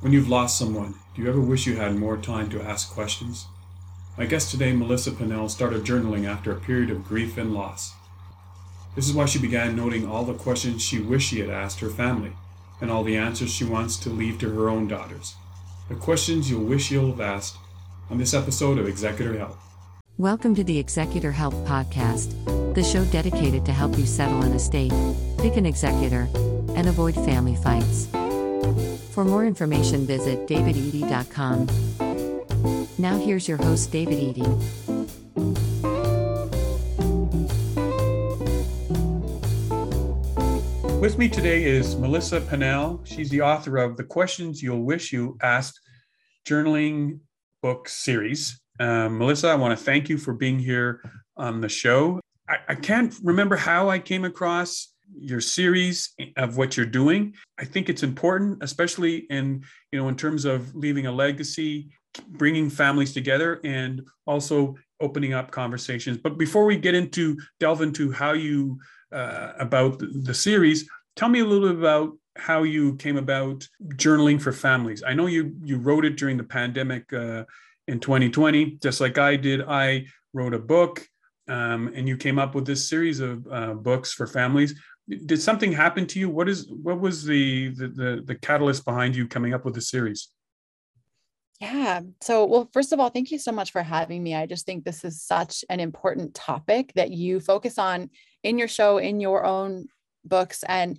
When you've lost someone, do you ever wish you had more time to ask questions? My guest today, Melissa Pennel, started journaling after a period of grief and loss. This is why she began noting all the questions she wished she had asked her family, and all the answers she wants to leave to her own daughters. The questions you'll wish you'll have asked on this episode of Executor Help. Welcome to the Executor Help Podcast, the show dedicated to help you settle an estate, pick an executor, and avoid family fights. For more information, visit davidedey.com. Now, here's your host, David Edey. With me today is Melissa Pennel. She's the author of The Questions You'll Wish You Asked Journaling Book Series. Um, Melissa, I want to thank you for being here on the show. I, I can't remember how I came across your series of what you're doing. I think it's important especially in you know in terms of leaving a legacy bringing families together and also opening up conversations. But before we get into delve into how you uh, about the series tell me a little bit about how you came about journaling for families. I know you you wrote it during the pandemic uh, in 2020 just like i did i wrote a book um, and you came up with this series of uh, books for families did something happen to you what is what was the, the the the, catalyst behind you coming up with the series yeah so well first of all thank you so much for having me i just think this is such an important topic that you focus on in your show in your own books and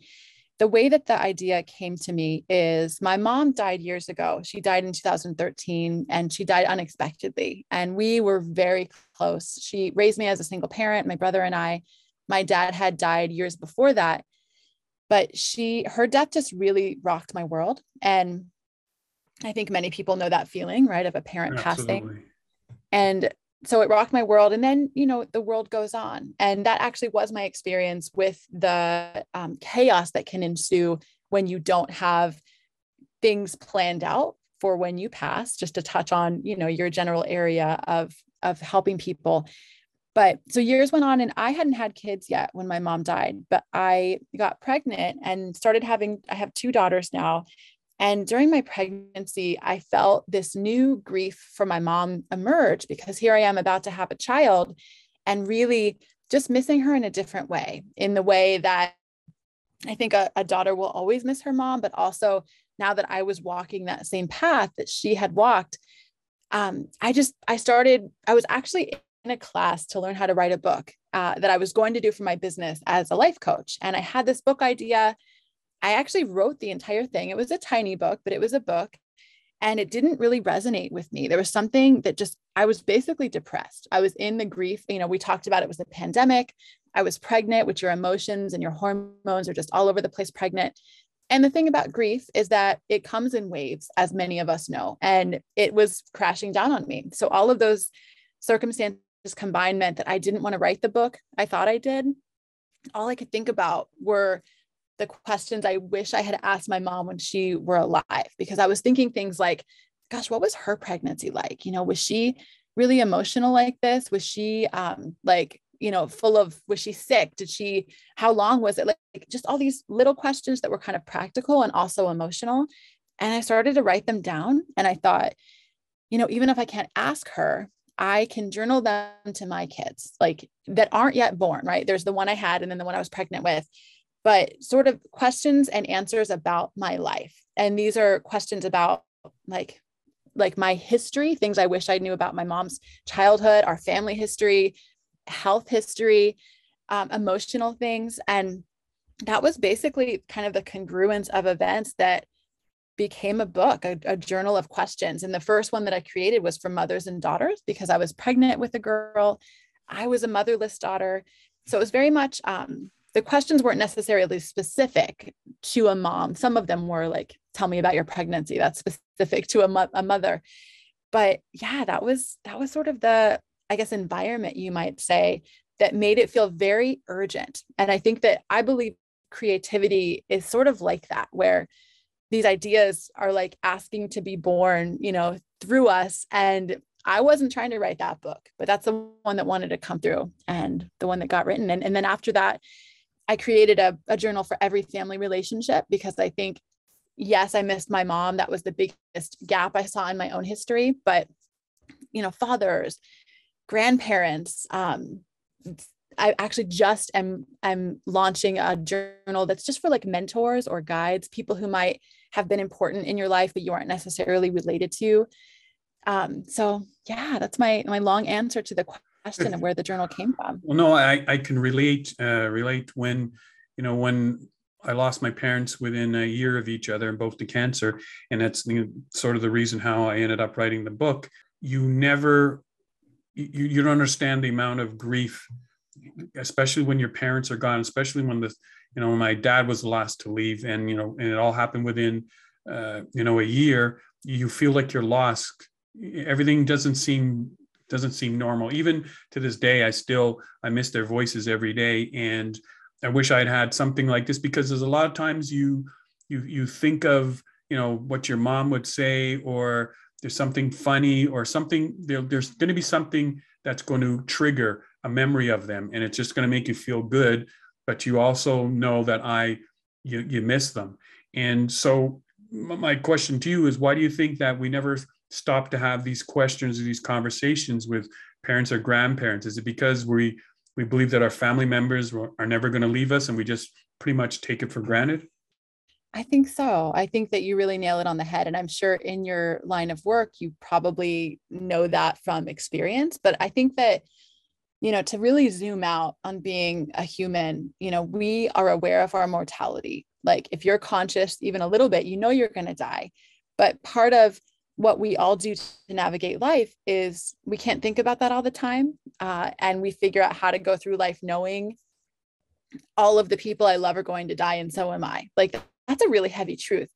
the way that the idea came to me is my mom died years ago. She died in 2013 and she died unexpectedly. And we were very close. She raised me as a single parent, my brother and I my dad had died years before that but she her death just really rocked my world. And i think many people know that feeling right of a parent Absolutely. passing and so it rocked my world. And then you know the world goes on. And that actually was my experience with the um, chaos that can ensue when you don't have things planned out for when you pass just to touch on you know your general area of of helping people but so years went on and I hadn't had kids yet when my mom died, but I got pregnant and started having, I have two daughters now. And during my pregnancy, I felt this new grief for my mom emerge because here I am about to have a child and really just missing her in a different way, in the way that I think a, a daughter will always miss her mom, but also now that I was walking that same path that she had walked, um, I just, I started, I was actually a class to learn how to write a book uh, that I was going to do for my business as a life coach. And I had this book idea. I actually wrote the entire thing. It was a tiny book, but it was a book. And it didn't really resonate with me. There was something that just, I was basically depressed. I was in the grief. You know, we talked about it was a pandemic. I was pregnant, which your emotions and your hormones are just all over the place pregnant. And the thing about grief is that it comes in waves, as many of us know, and it was crashing down on me. So all of those circumstances combined meant that I didn't want to write the book. I thought I did. All I could think about were the questions I wish I had asked my mom when she were alive, because I was thinking things like, gosh, what was her pregnancy like? You know, was she really emotional like this? Was she um, like, you know, full of, was she sick? Did she, how long was it? Like, just all these little questions that were kind of practical and also emotional. And I started to write them down. And I thought, you know, even if I can't ask her, I can journal them to my kids, like that aren't yet born, right? There's the one I had and then the one I was pregnant with, but sort of questions and answers about my life. And these are questions about like like my history, things I wish I knew about my mom's childhood, our family history, health history, um, emotional things. And that was basically kind of the congruence of events that became a book, a, a, journal of questions. And the first one that I created was for mothers and daughters because I was pregnant with a girl. I was a motherless daughter. So it was very much, um, the questions weren't necessarily specific to a mom. Some of them were like, tell me about your pregnancy. That's specific to a, mo- a mother. But yeah, that was, that was sort of the, I guess, environment you might say that made it feel very urgent. And I think that I believe creativity is sort of like that, where these ideas are like asking to be born, you know, through us. And I wasn't trying to write that book, but that's the one that wanted to come through and the one that got written. And, and then after that, I created a, a journal for every family relationship because I think yes, I missed my mom. That was the biggest gap I saw in my own history. But, you know, fathers, grandparents, um, I actually just am I'm launching a journal that's just for like mentors or guides, people who might have been important in your life but you aren't necessarily related to. Um, so yeah, that's my my long answer to the question of where the journal came from. Well, no, I I can relate uh, relate when you know when I lost my parents within a year of each other, both to cancer, and that's the, sort of the reason how I ended up writing the book. You never you, you don't understand the amount of grief especially when your parents are gone, especially when the, you know, my dad was the last to leave and, you know, and it all happened within, uh, you know, a year, you feel like you're lost. Everything doesn't seem, doesn't seem normal. Even to this day, I still, I miss their voices every day. And I wish I'd had something like this because there's a lot of times you, you, you think of, you know, what your mom would say, or there's something funny or something, there, there's going to be something that's going to trigger a memory of them and it's just going to make you feel good but you also know that i you, you miss them and so my question to you is why do you think that we never stop to have these questions or these conversations with parents or grandparents is it because we we believe that our family members are never going to leave us and we just pretty much take it for granted I think so. I think that you really nail it on the head. And I'm sure in your line of work, you probably know that from experience. But I think that you know, to really zoom out on being a human, you know, we are aware of our mortality. Like if you're conscious even a little bit, you know you're going to die. But part of what we all do to navigate life is we can't think about that all the time. Uh, and we figure out how to go through life knowing all of the people I love are going to die, and so am I. Like that's a really heavy truth.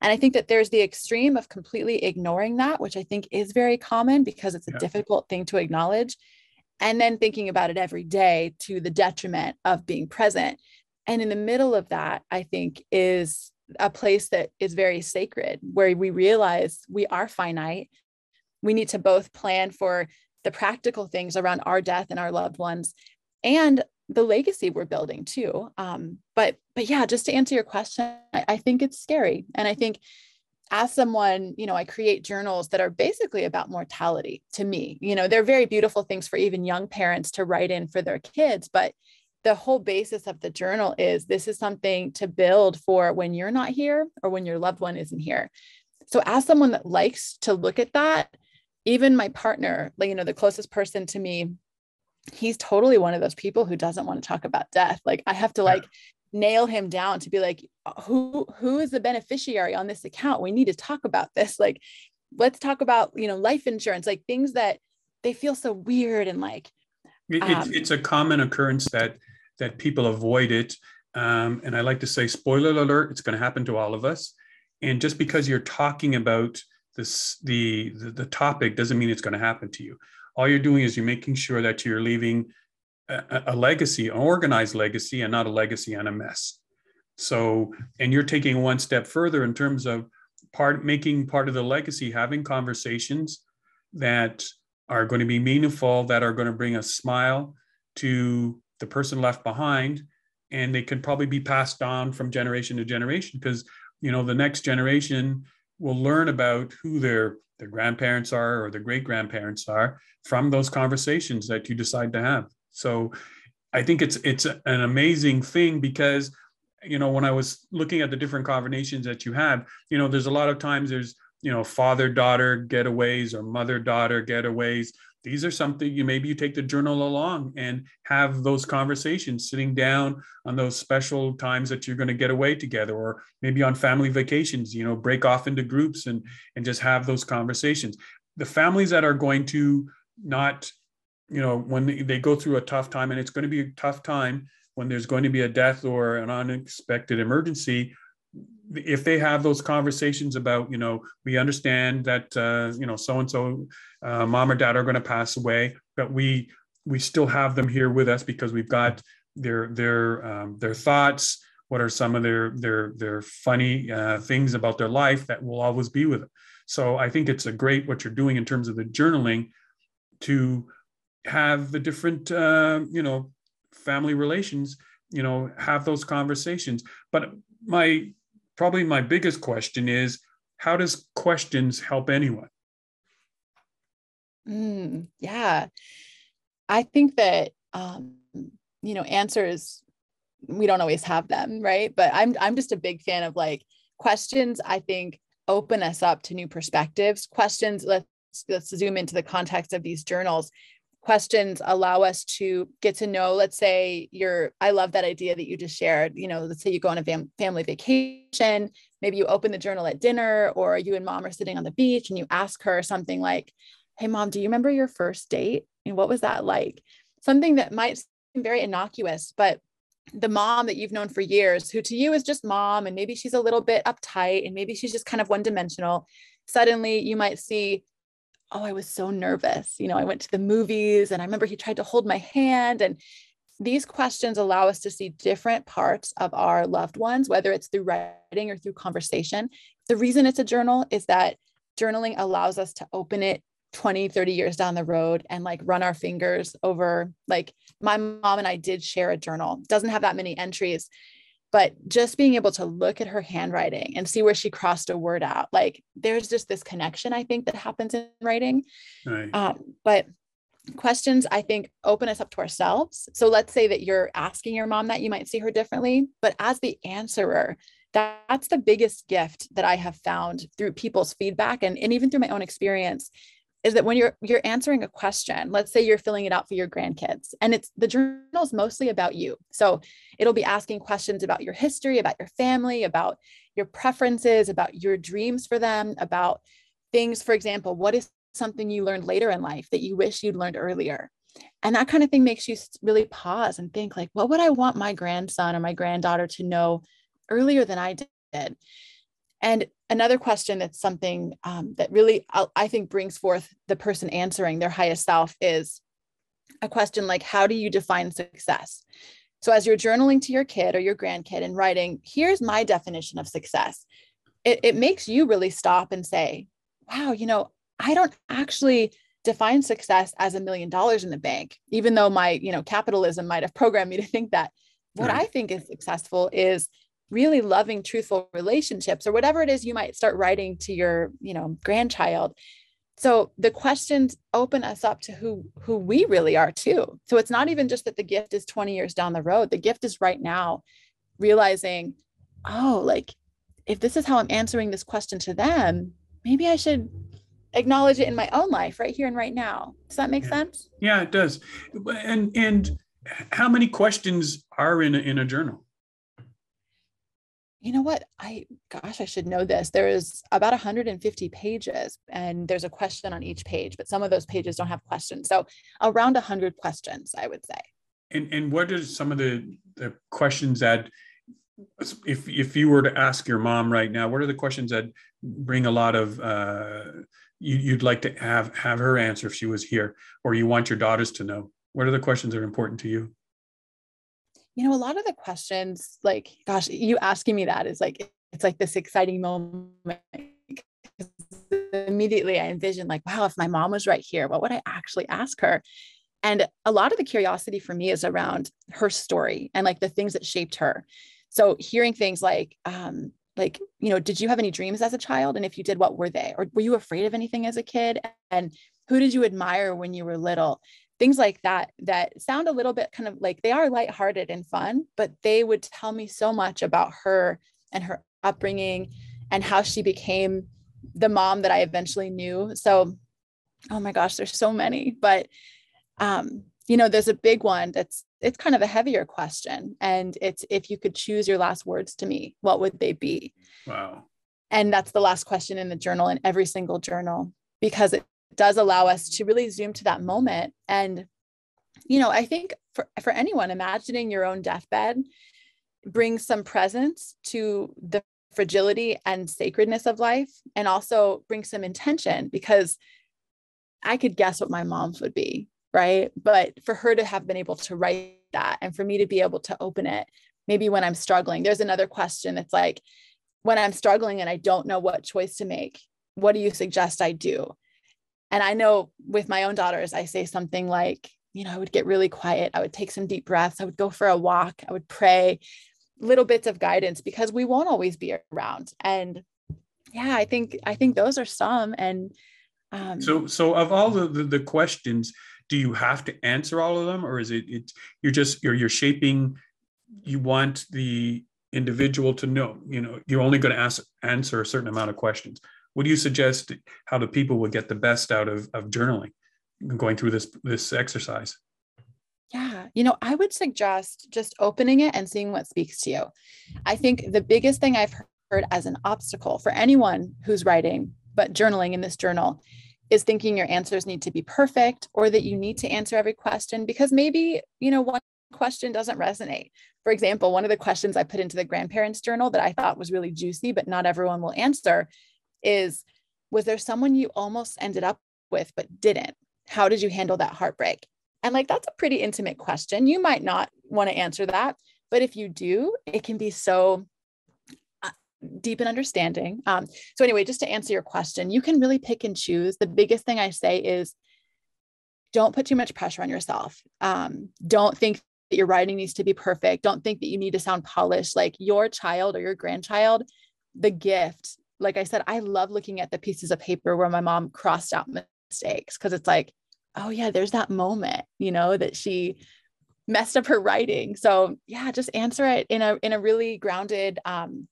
And I think that there's the extreme of completely ignoring that, which I think is very common because it's a yeah. difficult thing to acknowledge and then thinking about it every day to the detriment of being present. And in the middle of that, I think is a place that is very sacred, where we realize we are finite. We need to both plan for the practical things around our death and our loved ones and the legacy we're building too. Um, but but yeah, just to answer your question, I, I think it's scary. And I think as someone, you know, I create journals that are basically about mortality to me. You know, they're very beautiful things for even young parents to write in for their kids, but the whole basis of the journal is this is something to build for when you're not here or when your loved one isn't here. So as someone that likes to look at that, even my partner, like you know, the closest person to me, he's totally one of those people who doesn't want to talk about death. Like I have to like nail him down to be like who who is the beneficiary on this account? We need to talk about this. Like let's talk about you know life insurance like things that they feel so weird and like um, it's, it's a common occurrence that that people avoid it. Um, and i like to say spoiler alert it's going to happen to all of us. And just because you're talking about this the, the the topic doesn't mean it's going to happen to you. All you're doing is you're making sure that you're leaving a, a legacy, an organized legacy, and not a legacy and a mess. So, and you're taking one step further in terms of part making part of the legacy, having conversations that are going to be meaningful, that are going to bring a smile to the person left behind, and they can probably be passed on from generation to generation because you know the next generation will learn about who their their grandparents are or their great grandparents are from those conversations that you decide to have. So I think it's it's an amazing thing because you know when I was looking at the different combinations that you have, you know, there's a lot of times there's you know father daughter getaways or mother daughter getaways. These are something you maybe you take the journal along and have those conversations sitting down on those special times that you're going to get away together or maybe on family vacations you know break off into groups and and just have those conversations the families that are going to not you know when they go through a tough time and it's going to be a tough time when there's going to be a death or an unexpected emergency. If they have those conversations about you know we understand that uh, you know so and so mom or dad are going to pass away but we we still have them here with us because we've got their their um, their thoughts what are some of their their their funny uh, things about their life that will always be with them. So i think it's a great what you're doing in terms of the journaling to have the different uh, you know family relations you know have those conversations but my probably my biggest question is how does questions help anyone? Mm, yeah. I think that um, you know, answers we don't always have them, right? But I'm I'm just a big fan of like questions I think open us up to new perspectives. Questions let's let's zoom into the context of these journals. Questions allow us to get to know, let's say you're, I love that idea that you just shared. You know, let's say you go on a fam- family vacation, maybe you open the journal at dinner, or you and mom are sitting on the beach and you ask her something like, Hey, mom, do you remember your first date? And what was that like? Something that might seem very innocuous, but the mom that you've known for years, who to you is just mom, and maybe she's a little bit uptight and maybe she's just kind of one dimensional, suddenly you might see, oh, I was so nervous. You know, I went to the movies and I remember he tried to hold my hand. And these questions allow us to see different parts of our loved ones, whether it's through writing or through conversation. The reason it's a journal is that journaling allows us to open it 20 30 years down the road and like run our fingers over like my mom and I did share a journal doesn't have that many entries but just being able to look at her handwriting and see where she crossed a word out like there's just this connection I think that happens in writing right. um, but questions I think open us up to ourselves so let's say that you're asking your mom that you might see her differently but as the answerer that's the biggest gift that I have found through people's feedback and, and even through my own experience is that when you're you're answering a question let's say you're filling it out for your grandkids and it's the journal is mostly about you. So it'll be asking questions about your history about your family about your preferences about your dreams for them about things for example what is something you learned later in life that you wish you'd learned earlier? And that kind of thing makes you really pause and think like what would i want my grandson or my granddaughter to know earlier than i did? And another question that's something um, that really I think brings forth the person answering their highest self is a question like, How do you define success? So, as you're journaling to your kid or your grandkid and writing, here's my definition of success, it, it makes you really stop and say, Wow, you know, I don't actually define success as a million dollars in the bank, even though my, you know, capitalism might have programmed me to think that. What right. I think is successful is really loving truthful relationships or whatever it is you might start writing to your you know grandchild. So the questions open us up to who who we really are too. So it's not even just that the gift is 20 years down the road. The gift is right now realizing oh like if this is how i'm answering this question to them maybe i should acknowledge it in my own life right here and right now. Does that make yeah. sense? Yeah it does. And and how many questions are in a, in a journal you know what? I gosh i should know this. There is about 150 pages and there's a question on each page but some of those pages don't have questions. So around 100 questions i would say. And and what are some of the the questions that if if you were to ask your mom right now what are the questions that bring a lot of uh you, would like to have have her answer if she was here or you want your daughters to know? What are the questions that are important to you you know, a lot of the questions, like, gosh, you asking me that is like, it's like this exciting moment. Immediately I envision, like, wow, if my mom was right here, what would I actually ask her? And a lot of the curiosity for me is around her story and like the things that shaped her. So hearing things like, um, like, you know, did you have any dreams as a child? And if you did, what were they? Or were you afraid of anything as a kid? And who did you admire when you were little? Things like that that sound a little bit kind of like they are lighthearted and fun, but they would tell me so much about her and her upbringing and how she became the mom that I eventually knew. So, oh my gosh, there's so many, but um, you know, there's a big one that's it's kind of a heavier question, and it's if you could choose your last words to me, what would they be? Wow. And that's the last question in the journal, in every single journal, because it does allow us to really zoom to that moment. And you know i think for, for anyone imagining your own deathbed brings some presence to the fragility and sacredness of life and also brings some intention because i could guess what my mom's would be right? But for her to have been able to write that and for me to be able to open it maybe when i'm struggling there's another question that's like when i'm struggling and i don't know what choice to make what do you suggest i do and I know with my own daughters, I say something like, you know, I would get really quiet. I would take some deep breaths. I would go for a walk. I would pray. little bits of guidance because we won't always be around and yeah i think i think those are some and um, so so of all the, the, the questions do you have to answer all of them or is it it you're just you're you're shaping you want the individual to know you know you're only going to ask answer a certain amount of questions what do you suggest how the people will get the best out of, of journaling going through this this exercise yeah you know i would suggest just opening it and seeing what speaks to you i think the biggest thing i've heard as an obstacle for anyone who's writing but journaling in this journal is thinking your answers need to be perfect or that you need to answer every question because maybe, you know, one question doesn't resonate. For example, one of the questions I put into the grandparents journal that I thought was really juicy, but not everyone will answer is Was there someone you almost ended up with but didn't? How did you handle that heartbreak? And like, that's a pretty intimate question. You might not want to answer that, but if you do, it can be so deep in understanding. Um, so, anyway, just to answer your question, you can really pick and choose. The biggest thing I say is don't put too much pressure on yourself. Um, don't think that your writing needs to be perfect. Don't think that you need to sound polished. Like your child or your grandchild, the gift, like I said, I love looking at the pieces of paper where my mom crossed out mistakes because it's like, oh, yeah, there's that moment, you know, that she messed up her writing. So yeah, just answer it in a in a really grounded um,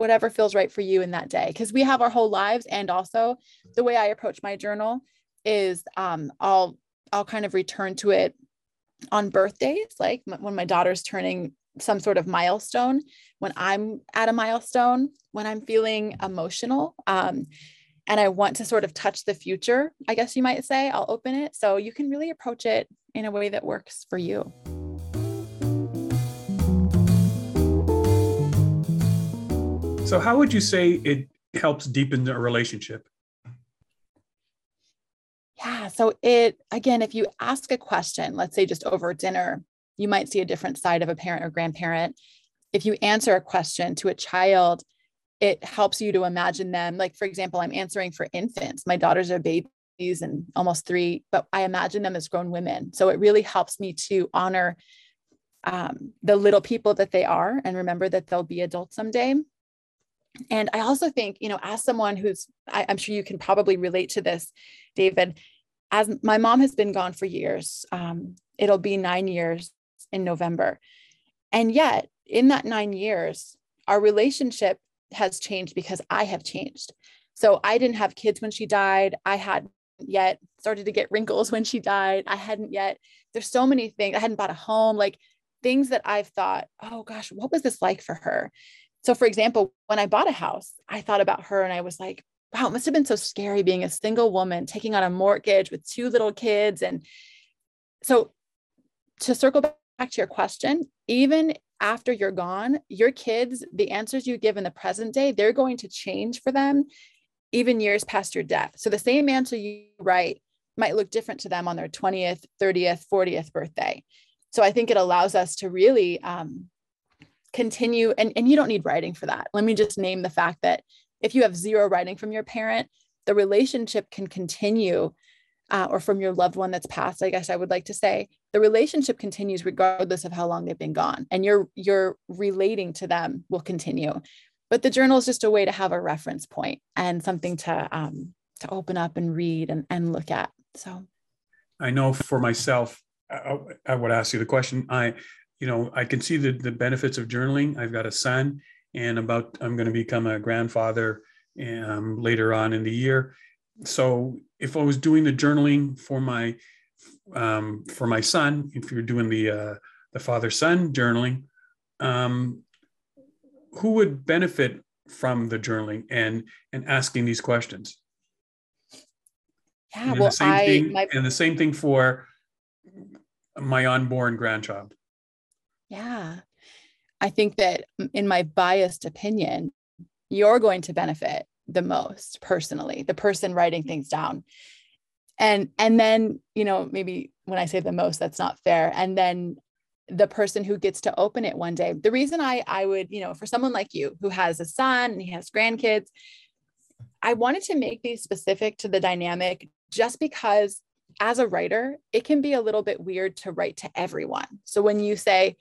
whatever feels right for you in that day because we have our whole lives and also the way i approach my journal is um, i'll i'll kind of return to it on birthdays like when my daughter's turning some sort of milestone when i'm at a milestone when i'm feeling emotional um, and i want to sort of touch the future i guess you might say i'll open it so you can really approach it in a way that works for you So, how would you say it helps deepen a relationship? Yeah. So, it again, if you ask a question, let's say just over dinner, you might see a different side of a parent or grandparent. If you answer a question to a child, it helps you to imagine them. Like, for example, I'm answering for infants. My daughters are babies and almost three, but I imagine them as grown women. So, it really helps me to honor um, the little people that they are and remember that they'll be adults someday and I also think, you know, as someone who's, I, am sure you can probably relate to this, David, as my mom has been gone for years, um, it'll be nine years in November. And yet, in that nine years, our relationship has changed because I have changed. So I didn't have kids when she died. I hadn't yet started to get wrinkles when she died. I hadn't yet, there's so many things. I hadn't bought a home, like things that I've thought, oh gosh, what was this like for her? So, for example, when I bought a house, I thought about her and I was like, wow, it must have been so scary being a single woman taking on a mortgage with two little kids. And so, to circle back to your question, even after you're gone, your kids, the answers you give in the present day, they're going to change for them even years past your death. So, the same answer you write might look different to them on their 20th, 30th, 40th birthday. So, I think it allows us to really um, continue and, and you don't need writing for that let me just name the fact that if you have zero writing from your parent the relationship can continue uh, or from your loved one that's passed i guess i would like to say the relationship continues regardless of how long they've been gone and your your relating to them will continue but the journal is just a way to have a reference point and something to um, to open up and read and, and look at so i know for myself I, I would ask you the question i you know, I can see the, the benefits of journaling. I've got a son and about, I'm going to become a grandfather um, later on in the year. So if I was doing the journaling for my, um, for my son, if you're doing the, uh, the father son journaling, um, who would benefit from the journaling and, and asking these questions? Yeah, well, I, thing, my... and the same thing for my unborn grandchild. Yeah. I think that in my biased opinion, you're going to benefit the most personally, the person writing things down. And and then, you know, maybe when I say the most, that's not fair. And then the person who gets to open it one day. The reason I I would, you know, for someone like you who has a son and he has grandkids, I wanted to make these specific to the dynamic just because as a writer, it can be a little bit weird to write to everyone. So when you say,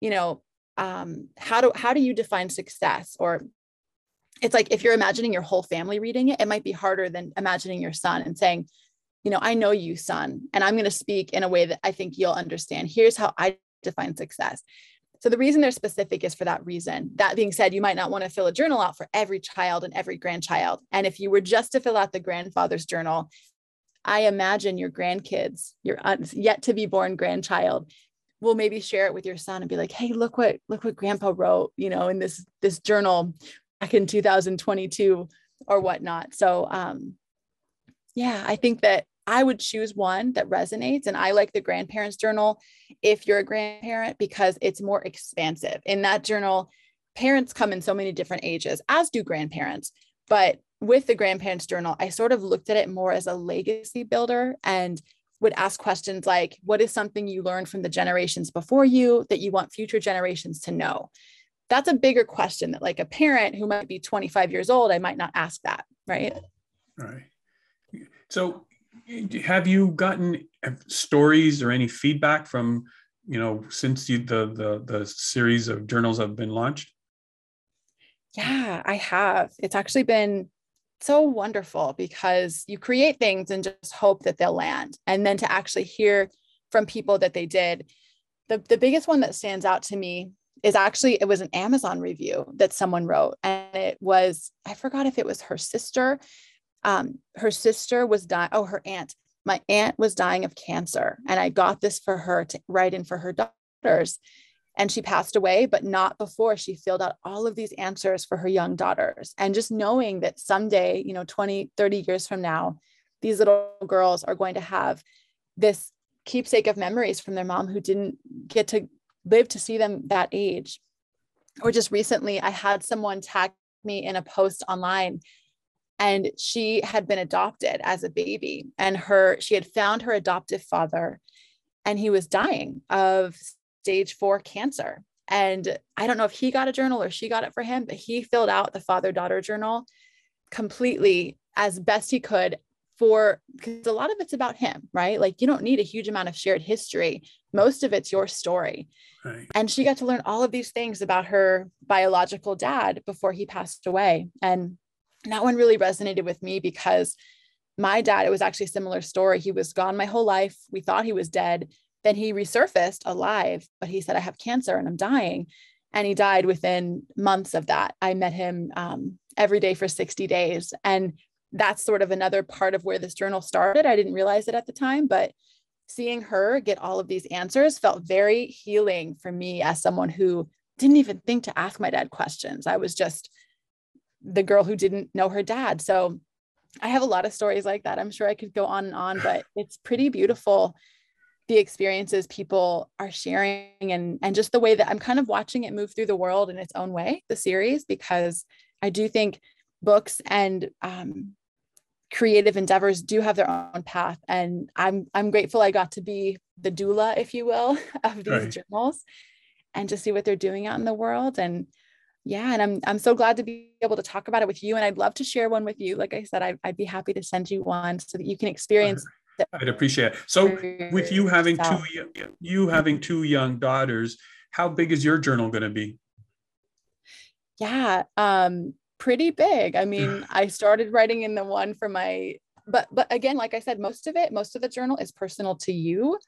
you know, um, how do how do you define success or it's like if you're imagining your whole family reading it it might be harder than imagining your son and saying you know i know you son and i'm going to speak in a way that i think you'll understand. Here's how i define success. So the reason they're specific is for that reason. That being said you might not want to fill a journal out for every child and every grandchild. And if you were just to fill out the grandfather's journal i imagine your grandkids your yet to be born grandchild will maybe share it with your son and be like hey look what look what grandpa wrote you know in this this journal back in 2022 or whatnot. So um yeah i think that i would choose one that resonates. And i like the grandparents journal if you're a grandparent because it's more expansive. In that journal parents come in so many different ages as do grandparents. But with the grandparents journal i sort of looked at it more as a legacy builder and would ask questions like what is something you learned from the generations before you that you want future generations to know that's a bigger question that like a parent who might be 25 years old i might not ask that right right so have you gotten stories or any feedback from you know since you, the the the series of journals have been launched yeah i have it's actually been so wonderful because you create things and just hope that they'll land. And then to actually hear from people that they did. The, the biggest one that stands out to me is actually it was an Amazon review that someone wrote. And it was, I forgot if it was her sister. Um, her sister was dying, oh, her aunt. My aunt was dying of cancer. And I got this for her to write in for her daughters and she passed away, but not before she filled out all of these answers for her young daughters. And just knowing that someday, you know, 20, 30 years from now, these little girls are going to have this keepsake of memories from their mom who didn't get to live to see them that age. Or just recently, I had someone tag me in a post online and she had been adopted as a baby and her she had found her adoptive father and he was dying of stage four cancer. And I don't know if he got a journal or she got it for him, but he filled out the father daughter journal completely as best he could for because a lot of it's about him, right? Like you don't need a huge amount of shared history. Most of it's your story. Right. And she got to learn all of these things about her biological dad before he passed away. And that one really resonated with me because my dad, it was actually a similar story. He was gone my whole life. We thought he was dead. Then he resurfaced alive, but he said, I have cancer and I'm dying. And he died within months of that. I met him um, every day for 60 days. And that's sort of another part of where this journal started. I didn't realize it at the time, but seeing her get all of these answers felt very healing for me as someone who didn't even think to ask my dad questions. I was just the girl who didn't know her dad. So I have a lot of stories like that. I'm sure I could go on and on, but it's pretty beautiful the experiences people are sharing and and just the way that I'm kind of watching it move through the world in its own way, the series, because I do think books and um, creative endeavors do have their own path, and I'm I'm grateful I got to be the doula, if you will, of these right. journals, and just see what they're doing out in the world and yeah and i'm i'm so glad to be able to talk about it with you and i'd love to share one with you like i said I, would I'd be happy to send you one so that you can experience I'd appreciate it. So with you having two you having two young daughters, how big is your journal going to be? Yeah, um pretty big. I mean, I started writing in the one for my but but again, like I said, most of it, most of the journal is personal to you.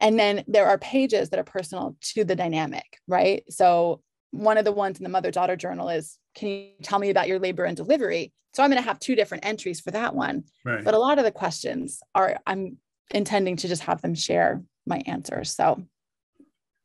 And then there are pages that are personal to the dynamic, right? So one of the ones in the mother daughter journal is can you tell me about your labor and delivery so i'm going to have two different entries for that one right. but a lot of the questions are i'm intending to just have them share my answers so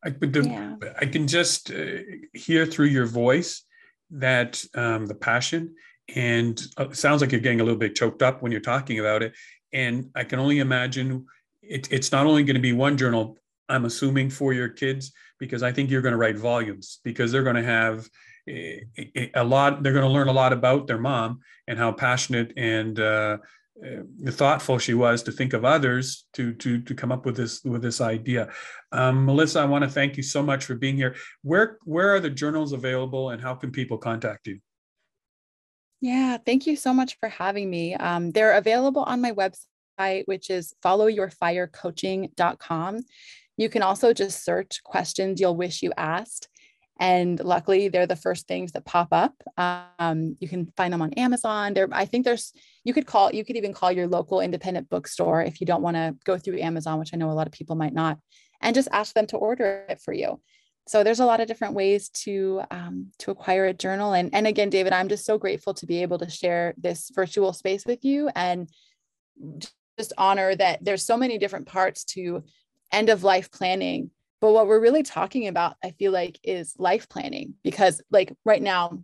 i, the, yeah. I can just uh, hear through your voice that um, the passion and uh, sounds like you're getting a little bit choked up when you're talking about it and i can only imagine it, it's not only going to be one journal i'm assuming for your kids because i think you're going to write volumes because they're going to have a lot they're going to learn a lot about their mom and how passionate and uh, uh, thoughtful she was to think of others to to to come up with this with this idea. Um, melissa i want to thank you so much for being here. Where where are the journals available and how can people contact you? Yeah thank you so much for having me. Um, they're available on my website which is followyourfirecoaching.com you can also just search questions you'll wish you asked And luckily, they're the first things that pop up. Um, you can find them on Amazon. There, I think there's, you could call, you could even call your local independent bookstore if you don't want to go through Amazon, which I know a lot of people might not, and just ask them to order it for you. So there's a lot of different ways to um, to acquire a journal. And and again, David, I'm just so grateful to be able to share this virtual space with you and just honor that there's so many different parts to end of life planning but what we're really talking about, I feel like, is life planning because, like, right now,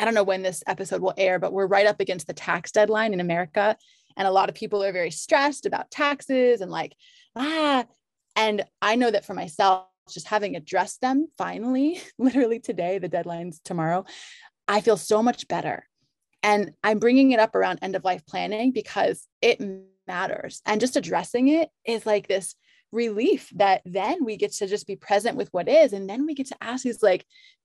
I don't know when this episode will air, but we're right up against the tax deadline in America. And a lot of people are very stressed about taxes and, like, ah. And I know that for myself, just having addressed them finally, literally today, the deadline's tomorrow, I feel so much better. And I'm bringing it up around end of life planning because it matters. And just addressing it is like this relief that then we get to just be present with what is and then we get to ask these like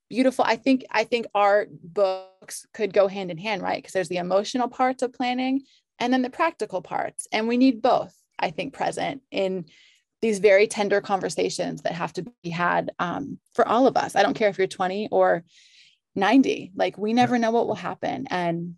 beautiful. I think i think our books could go hand in hand right? Because there's the emotional parts of planning and then the practical parts and we need both i think present in these very tender conversations that have to be had um, for all of us. I don't care if you're 20 or 90 like we never know what will happen and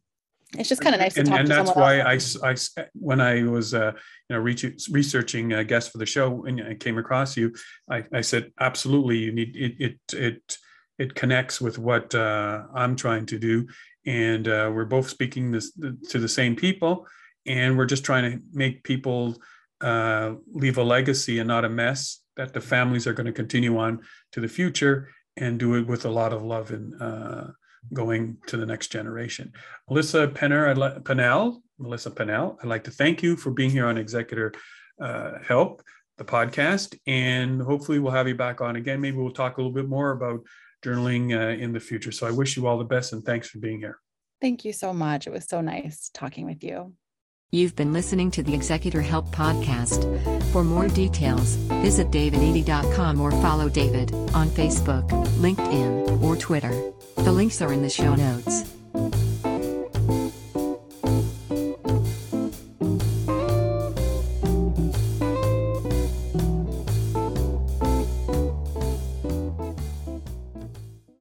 it's just kind of nice to and, talk and to that's why. I, I when i was uh, you know researching a guest for the show and i came across you i, I said absolutely you need it it it it connects with what uh, i'm trying to do and uh, we're both speaking this to the same people and we're just trying to make people uh, leave a legacy and not a mess that the families are going to continue on to the future and do it with a lot of love and uh, going to the next generation. Melissa Penner, I'd Pennel, Melissa Pennel, I'd like to thank you for being here on Executor uh, Help, the podcast, and hopefully we'll have you back on again. Maybe we'll talk a little bit more about journaling uh, in the future. So I wish you all the best and thanks for being here. Thank you so much. It was so nice talking with you. You've been listening to the Executor Help podcast. For more details, visit davidedey.com or follow David on Facebook, LinkedIn, or Twitter. The links are in the show notes.